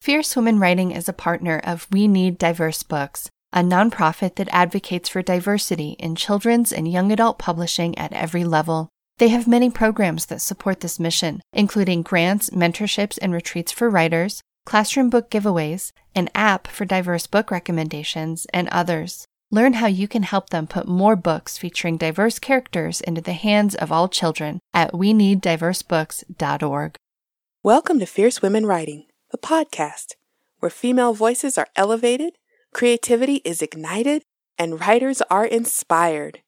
Fierce Women Writing is a partner of We Need Diverse Books, a nonprofit that advocates for diversity in children's and young adult publishing at every level. They have many programs that support this mission, including grants, mentorships, and retreats for writers, classroom book giveaways, an app for diverse book recommendations, and others. Learn how you can help them put more books featuring diverse characters into the hands of all children at we need diverse weneeddiversebooks.org. Welcome to Fierce Women Writing the podcast, where female voices are elevated, creativity is ignited, and writers are inspired.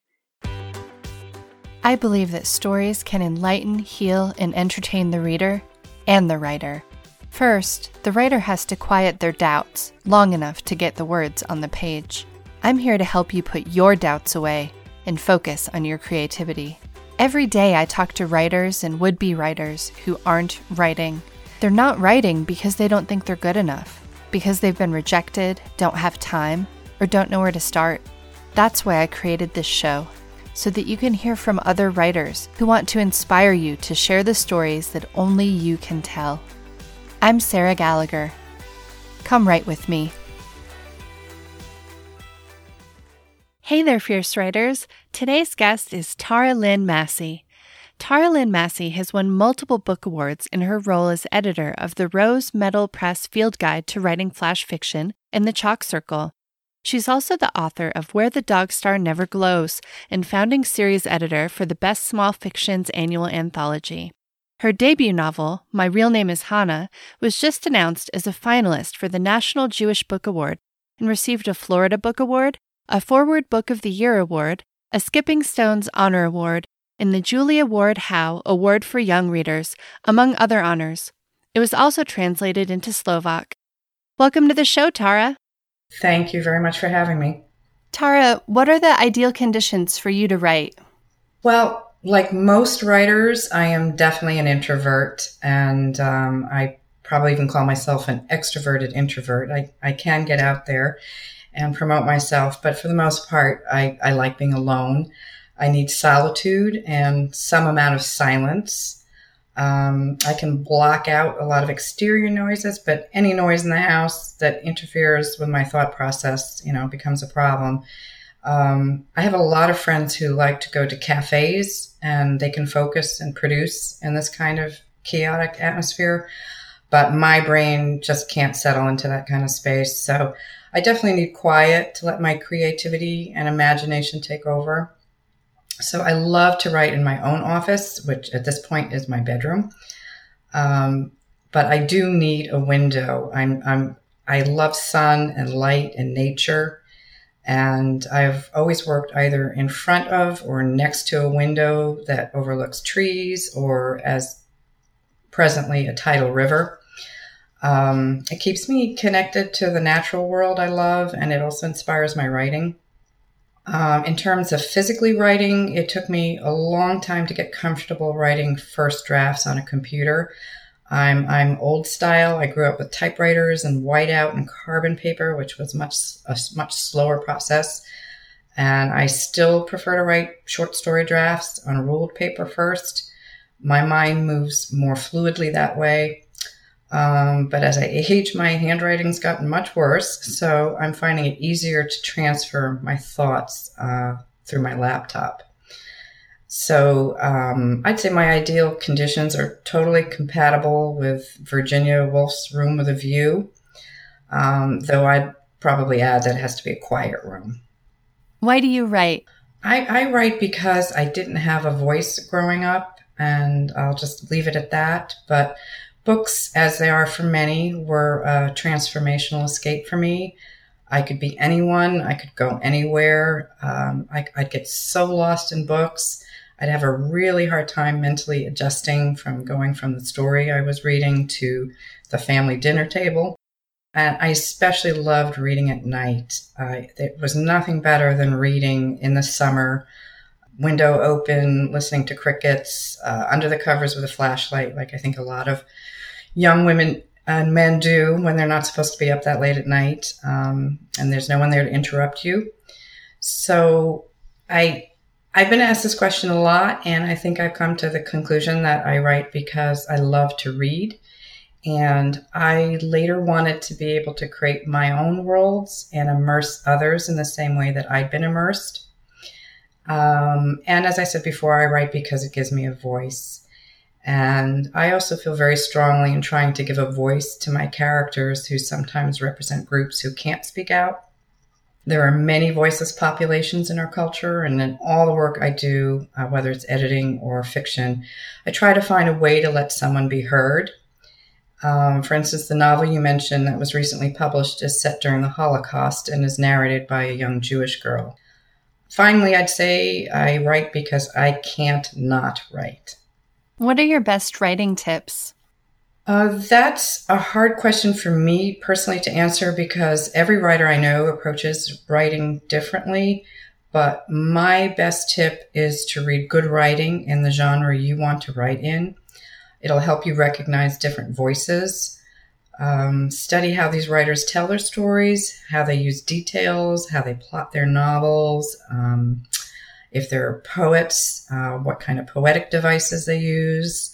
I believe that stories can enlighten, heal, and entertain the reader and the writer. First, the writer has to quiet their doubts long enough to get the words on the page. I'm here to help you put your doubts away and focus on your creativity. Every day, I talk to writers and would be writers who aren't writing they're not writing because they don't think they're good enough, because they've been rejected, don't have time, or don't know where to start. That's why I created this show, so that you can hear from other writers who want to inspire you to share the stories that only you can tell. I'm Sarah Gallagher. Come write with me. Hey there, Fierce Writers. Today's guest is Tara Lynn Masih. Tara Lynn Masih has won multiple book awards in her role as editor of the Rose Metal Press Field Guide to Writing Flash Fiction and The Chalk Circle. She's also the author of Where the Dog Star Never Glows and founding series editor for the Best Small Fictions annual anthology. Her debut novel, My Real Name is Hanna, was just announced as a finalist for the National Jewish Book Award and received a Florida Book Award, a Foreword Book of the Year Award, a Skipping Stones Honor Award, in the Julia Ward Howe Award for Young Readers, among other honors. It was also translated into Slovak. Welcome to the show, Tara. Thank you very much for having me. Tara, what are the ideal conditions for you to write? Well, like most writers, I am definitely an introvert, and um, I probably even call myself an extroverted introvert. I, I can get out there and promote myself, but for the most part, I, I like being alone. I need solitude and some amount of silence. Um, I can block out a lot of exterior noises, but any noise in the house that interferes with my thought process, you know, becomes a problem. Um, I have a lot of friends who like to go to cafes and they can focus and produce in this kind of chaotic atmosphere, but my brain just can't settle into that kind of space. So I definitely need quiet to let my creativity and imagination take over. So I love to write in my own office, which at this point is my bedroom. Um, but I do need a window. I'm, I'm, I love sun and light and nature. And I've always worked either in front of or next to a window that overlooks trees or as presently a tidal river. Um, it keeps me connected to the natural world I love, and it also inspires my writing. Um, in terms of physically writing, it took me a long time to get comfortable writing first drafts on a computer. I'm I'm old style. I grew up with typewriters and whiteout and carbon paper, which was much a much slower process. And I still prefer to write short story drafts on ruled paper first. My mind moves more fluidly that way. Um, but as I age, my handwriting's gotten much worse. So I'm finding it easier to transfer my thoughts uh, through my laptop. So um, I'd say my ideal conditions are totally compatible with Virginia Woolf's Room with a View, um, though I'd probably add that it has to be a quiet room. Why do you write? I, I write because I didn't have a voice growing up, and I'll just leave it at that. But Books, as they are for many, were a transformational escape for me. I could be anyone, I could go anywhere. Um, I, I'd get so lost in books. I'd have a really hard time mentally adjusting from going from the story I was reading to the family dinner table. And I especially loved reading at night. Uh, there was nothing better than reading in the summer, window open, listening to crickets, uh, under the covers with a flashlight, like I think a lot of young women and men do when they're not supposed to be up that late at night um, and there's no one there to interrupt you. So I I've been asked this question a lot, and I think I've come to the conclusion that I write because I love to read. And I later wanted to be able to create my own worlds and immerse others in the same way that I'd been immersed. Um, and as I said before, I write because it gives me a voice. And I also feel very strongly in trying to give a voice to my characters who sometimes represent groups who can't speak out. There are many voiceless populations in our culture, and in all the work I do, uh, whether it's editing or fiction, I try to find a way to let someone be heard um, for instance, the novel you mentioned that was recently published is set during the Holocaust and is narrated by a young Jewish girl. Finally, I'd say I write because I can't not write. What are your best writing tips? Uh, that's a hard question for me personally to answer because every writer I know approaches writing differently. But my best tip is to read good writing in the genre you want to write in It'll help you recognize different voices. Um, study how these writers tell their stories, how they use details, how they plot their novels. Um, if they're poets, uh, what kind of poetic devices they use,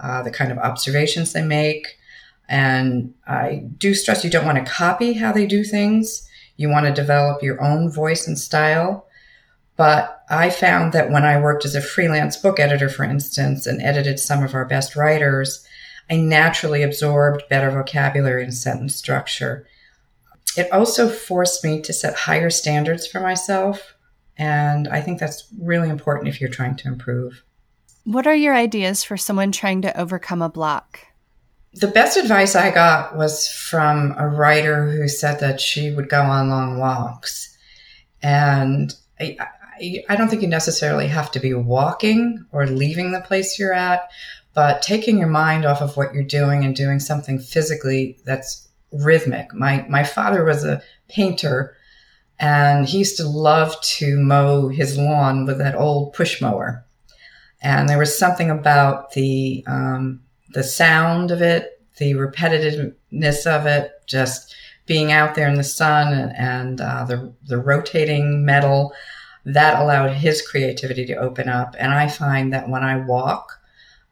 uh, the kind of observations they make. And I do stress you don't want to copy how they do things. You want to develop your own voice and style. But I found that when I worked as a freelance book editor, for instance, and edited some of our best writers, I naturally absorbed better vocabulary and sentence structure. It also forced me to set higher standards for myself. And I think that's really important if you're trying to improve. What are your ideas for someone trying to overcome a block? The best advice I got was from a writer who said that she would go on long walks. And I, I don't think you necessarily have to be walking or leaving the place you're at, but taking your mind off of what you're doing and doing something physically that's rhythmic. My my father was a painter and he used to love to mow his lawn with that old push mower. And there was something about the um, the sound of it, the repetitiveness of it, just being out there in the sun and, and uh, the the rotating metal that allowed his creativity to open up. And I find that when I walk,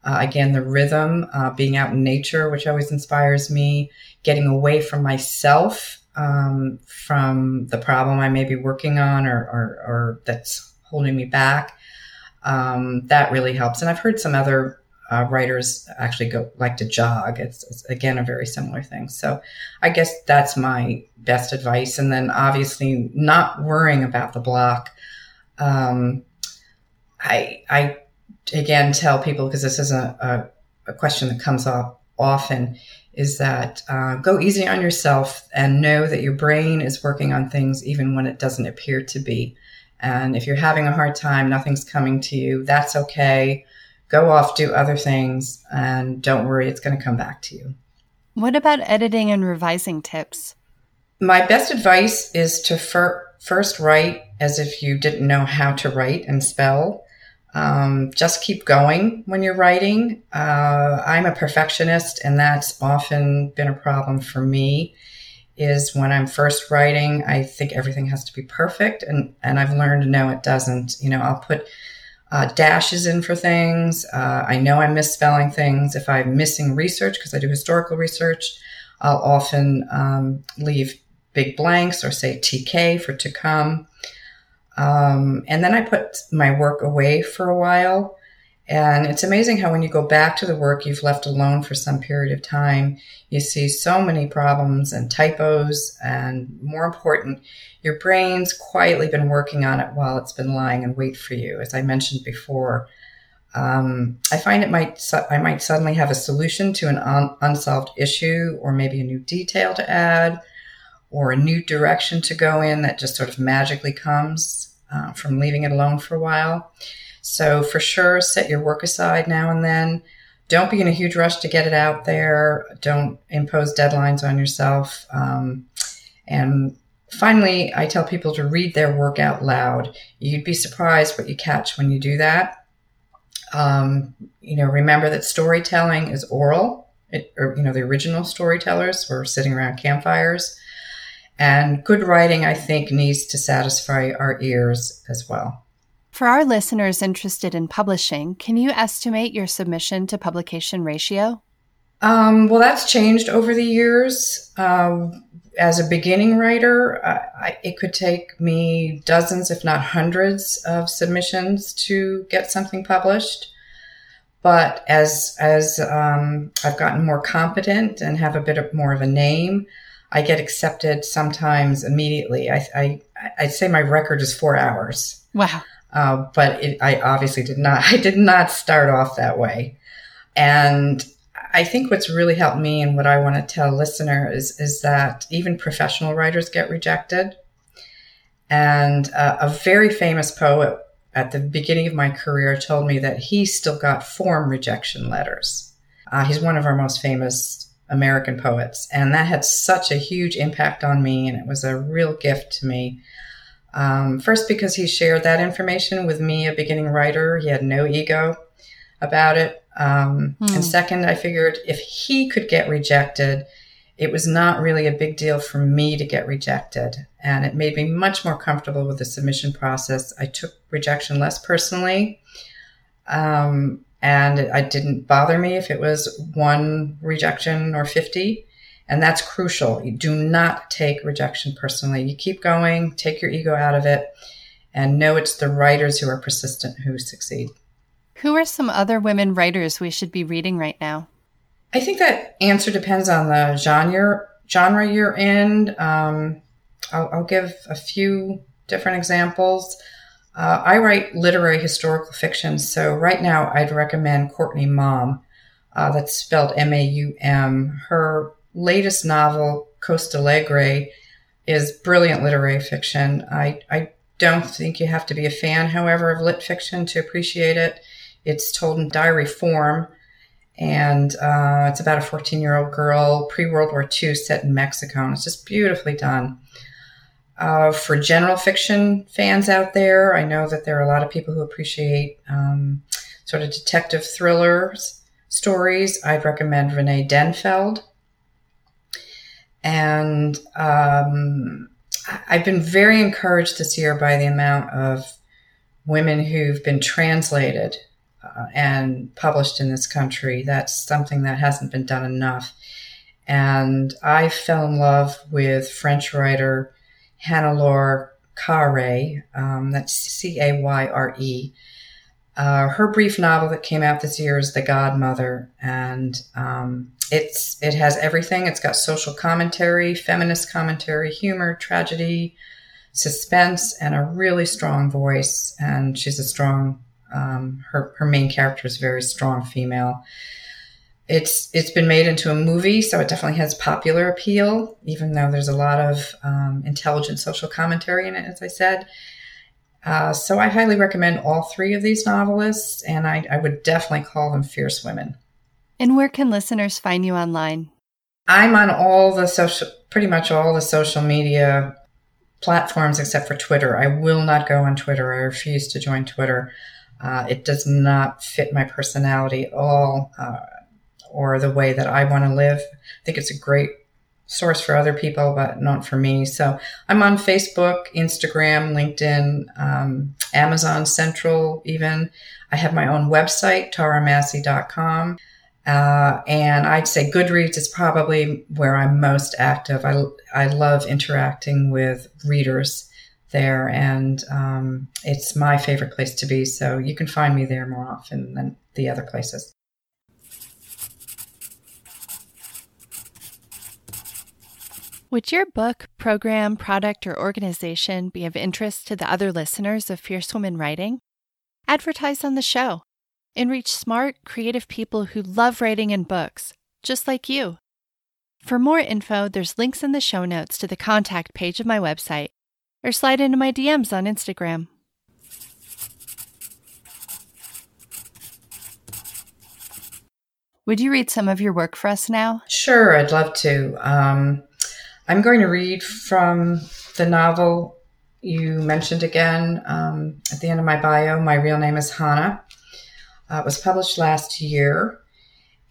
uh, again, the rhythm, uh, being out in nature, which always inspires me, getting away from myself, um, from the problem I may be working on or, or, or that's holding me back. Um, that really helps. And I've heard some other uh, writers actually go like to jog. It's, it's, again a very similar thing. So I guess that's my best advice. And then obviously not worrying about the block um, I, I again tell people because this is a, a, a, question that comes up often is that uh, go easy on yourself and know that your brain is working on things even when it doesn't appear to be. And if you're having a hard time, nothing's coming to you, that's okay. Go off, do other things, and don't worry, it's going to come back to you. What about editing and revising tips? My best advice is to fir- first write as if you didn't know how to write and spell. Um, just keep going when you're writing. Uh, I'm a perfectionist, and that's often been a problem for me. Is when I'm first writing, I think everything has to be perfect, and and I've learned no, it doesn't. You know, I'll put uh, dashes in for things. Uh, I know I'm misspelling things. If I'm missing research because I do historical research, I'll often um, leave big blanks or say TK for to come. Um, and then I put my work away for a while. And it's amazing how when you go back to the work you've left alone for some period of time, you see so many problems and typos. And more important, your brain's quietly been working on it while it's been lying in wait for you. As I mentioned before, um, I find it might I might suddenly have a solution to an un- unsolved issue, or maybe a new detail to add, or a new direction to go in that just sort of magically comes uh, from leaving it alone for a while. So for sure, set your work aside now and then. Don't be in a huge rush to get it out there. Don't impose deadlines on yourself. Um, and finally, I tell people to read their work out loud. You'd be surprised what you catch when you do that. Um, you know, remember that storytelling is oral. It, or, you know, the original storytellers were sitting around campfires. And good writing, I think, needs to satisfy our ears as well. For our listeners interested in publishing, can you estimate your submission to publication ratio? Um, well, that's changed over the years. Uh, as a beginning writer, uh, I, it could take me dozens, if not hundreds, of submissions to get something published. But as as um, I've gotten more competent and have a bit of more of a name, I get accepted sometimes immediately. I, I I'd say my record is four hours. Wow. Uh, but it, I obviously did not. I did not start off that way, and I think what's really helped me and what I want to tell listeners is, is that even professional writers get rejected. And uh, a very famous poet at the beginning of my career told me that he still got form rejection letters. Uh, he's one of our most famous American poets. And that had such a huge impact on me. And it was a real gift to me. Um, first, because he shared that information with me, a beginning writer. He had no ego about it. Um, hmm. And second, I figured if he could get rejected, it was not really a big deal for me to get rejected. And it made me much more comfortable with the submission process. I took rejection less personally. Um, and it, didn't bother me if it was one rejection or 50. And that's crucial. You do not take rejection personally. You keep going, take your ego out of it, and know it's the writers who are persistent who succeed. Who are some other women writers we should be reading right now? I think that answer depends on the genre genre you're in. Um, I'll, I'll, give a few different examples. Uh, I write literary historical fiction, so right now I'd recommend Courtney Maum. Uh, that's spelled M A U M. Her latest novel, Costalegre, is brilliant literary fiction. I, I don't think you have to be a fan, however, of lit fiction to appreciate it. It's told in diary form, and uh, it's about a 14 year old girl pre World War II set in Mexico, and it's just beautifully done. Uh, for general fiction fans out there, I know that there are a lot of people who appreciate um, sort of detective thrillers stories. I'd recommend Renee Denfeld. And um, I've been very encouraged this year by the amount of women who've been translated uh, and published in this country. That's something that hasn't been done enough. And I fell in love with French writer Hannelore Cayré. Um, that's C A Y R E. Uh, her brief novel that came out this year is The Godmother, and um, it's it has everything. It's got social commentary, feminist commentary, humor, tragedy, suspense, and a really strong voice. And she's a strong um, her her main character is a very strong female. It's it's been made into a movie, so it definitely has popular appeal, even though there's a lot of um, intelligent social commentary in it, as I said. Uh, so I highly recommend all three of these novelists, and I, I would definitely call them fierce women. And where can listeners find you online? I'm on all the social, pretty much all the social media platforms except for Twitter. I will not go on Twitter. I refuse to join Twitter. Uh, it does not fit my personality at all uh, or the way that I want to live. I think it's a great source for other people, but not for me. So I'm on Facebook, Instagram, LinkedIn, um, Amazon Central, even. I have my own website, taramasih.com. Uh, and I'd say Goodreads is probably where I'm most active. I, I love interacting with readers there, and um, it's my favorite place to be. So you can find me there more often than the other places. Would your book, program, product, or organization be of interest to the other listeners of Fierce Women Writing? Advertise on the show and reach smart, creative people who love writing and books, just like you. For more info, there's links in the show notes to the contact page of my website or slide into my DMs on Instagram. Would you read some of your work for us now? Sure, I'd love to. Um, I'm going to read from the novel you mentioned again um, at the end of my bio. My real name is Hanna. Uh, it was published last year.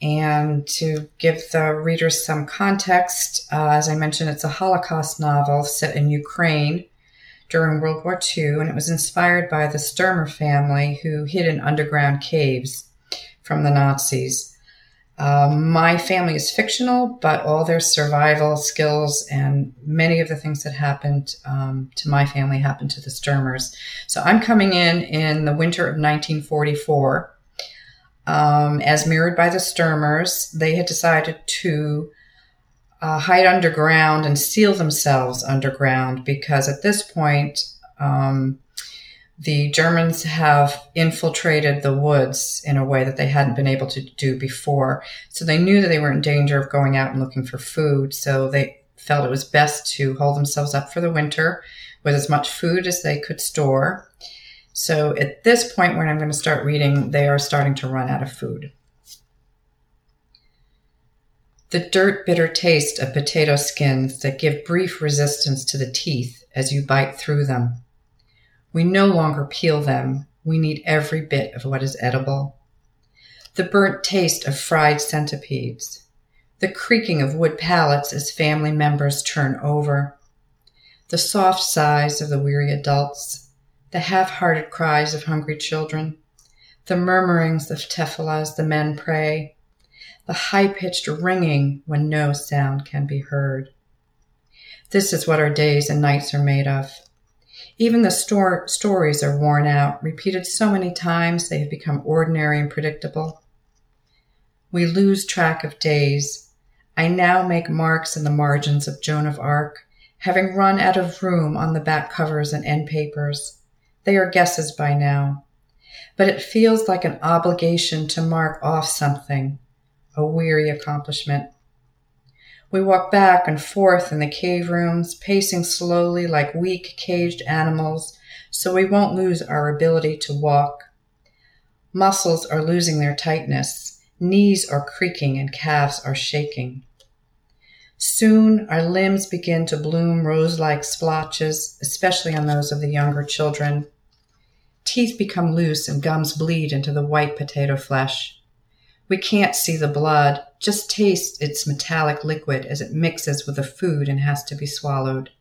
And to give the readers some context, uh, as I mentioned, it's a Holocaust novel set in Ukraine during World War II, and it was inspired by the Stermer family who hid in underground caves from the Nazis. Uh, my family is fictional, but all their survival skills and many of the things that happened um, to my family happened to the Stermers. So I'm coming in in the winter of 1944. Um, as mirrored by the Stermers, they had decided to uh, hide underground and seal themselves underground because at this point, um, the Germans have infiltrated the woods in a way that they hadn't been able to do before. So they knew that they were in danger of going out and looking for food. So they felt it was best to hold themselves up for the winter with as much food as they could store. So at this point, when I'm going to start reading, they are starting to run out of food. The dirt bitter taste of potato skins that give brief resistance to the teeth as you bite through them we no longer peel them. We need every bit of what is edible. The burnt taste of fried centipedes. The creaking of wood pallets as family members turn over. The soft sighs of the weary adults. The half-hearted cries of hungry children. The murmurings of tefillah as the men pray. The high-pitched ringing when no sound can be heard. This is what our days and nights are made of. Even the store, stories are worn out, repeated so many times they have become ordinary and predictable. We lose track of days. I now make marks in the margins of Joan of Arc, having run out of room on the back covers and end papers. They are guesses by now. But it feels like an obligation to mark off something, a weary accomplishment. We walk back and forth in the cave rooms, pacing slowly like weak, caged animals, so we won't lose our ability to walk. Muscles are losing their tightness, knees are creaking, and calves are shaking. Soon our limbs begin to bloom rose like splotches, especially on those of the younger children. Teeth become loose and gums bleed into the white potato flesh. We can't see the blood, just taste its metallic liquid as it mixes with the food and has to be swallowed.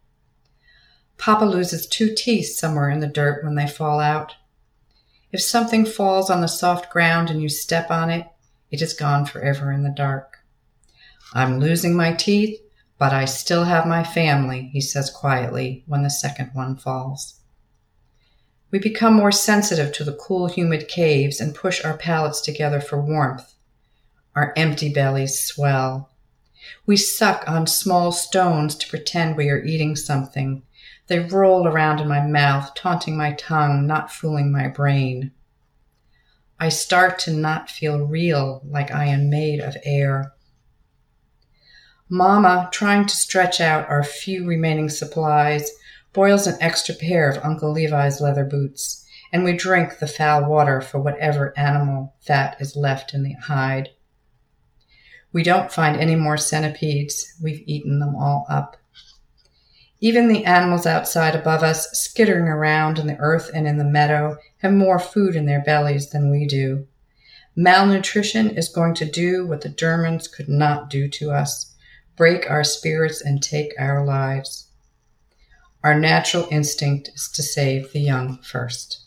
Papa loses two teeth somewhere in the dirt when they fall out. If something falls on the soft ground and you step on it, it is gone forever in the dark. I'm losing my teeth, but I still have my family, he says quietly when the second one falls. We become more sensitive to the cool, humid caves and push our pallets together for warmth. Our empty bellies swell. We suck on small stones to pretend we are eating something. They roll around in my mouth, taunting my tongue, not fooling my brain. I start to not feel real, like I am made of air. Mama, trying to stretch out our few remaining supplies, boils an extra pair of Uncle Levi's leather boots, and we drink the foul water for whatever animal fat is left in the hide. We don't find any more centipedes. We've eaten them all up. Even the animals outside above us, skittering around in the earth and in the meadow, have more food in their bellies than we do. Malnutrition is going to do what the Germans could not do to us break our spirits and take our lives. Our natural instinct is to save the young first.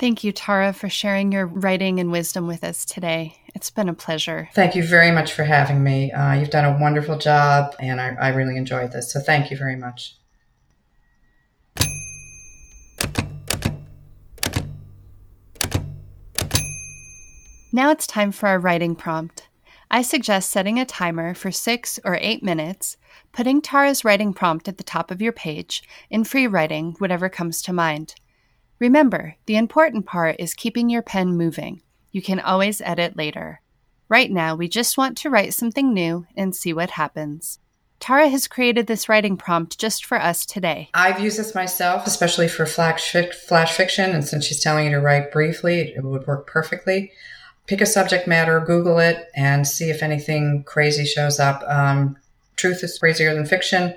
Thank you, Tara, for sharing your writing and wisdom with us today. It's been a pleasure. Thank you very much for having me. Uh, you've done a wonderful job, and I, I really enjoyed this. So thank you very much. Now it's time for our writing prompt. I suggest setting a timer for six or eight minutes, putting Tara's writing prompt at the top of your page, and free writing whatever comes to mind. Remember, the important part is keeping your pen moving. You can always edit later. Right now, we just want to write something new and see what happens. Tara has created this writing prompt just for us today. I've used this myself, especially for flash, fiction, and since she's telling you to write briefly, it would work perfectly. Pick a subject matter, Google it, and see if anything crazy shows up. Um, truth is crazier than fiction.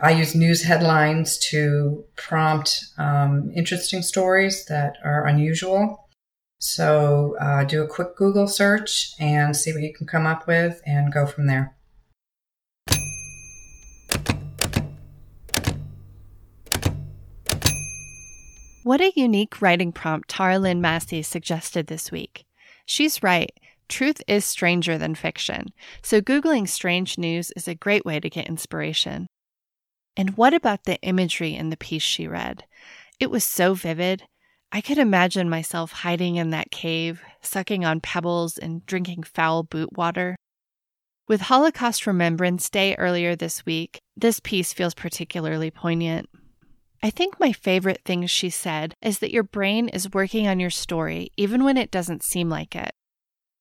I use news headlines to prompt um, interesting stories that are unusual. So uh, do a quick Google search and see what you can come up with and go from there. What a unique writing prompt Tara Lynn Masih suggested this week. She's right. Truth is stranger than fiction, so Googling strange news is a great way to get inspiration. And what about the imagery in the piece she read? It was so vivid. I could imagine myself hiding in that cave, sucking on pebbles and drinking foul boot water. With Holocaust Remembrance Day earlier this week, this piece feels particularly poignant. I think my favorite thing she said is that your brain is working on your story even when it doesn't seem like it.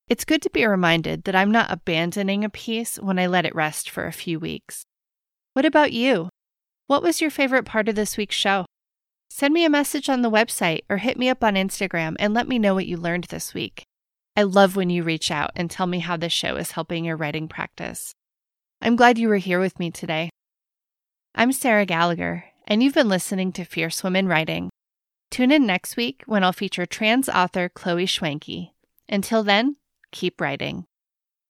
It's good to be reminded that I'm not abandoning a piece when I let it rest for a few weeks. What about you? What was your favorite part of this week's show? Send me a message on the website or hit me up on Instagram and let me know what you learned this week. I love when you reach out and tell me how this show is helping your writing practice. I'm glad you were here with me today. I'm Sarah Gallagher, and you've been listening to Fierce Women Writing. Tune in next week when I'll feature trans author Chloe Schwenke. Until then, keep writing.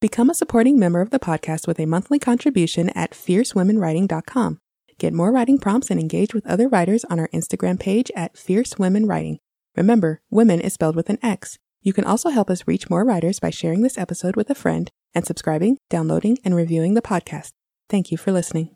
Become a supporting member of the podcast with a monthly contribution at fiercewomenwriting.com. Get more writing prompts and engage with other writers on our Instagram page at Fierce Women Writing. Remember, women is spelled with an X. You can also help us reach more writers by sharing this episode with a friend and subscribing, downloading, and reviewing the podcast. Thank you for listening.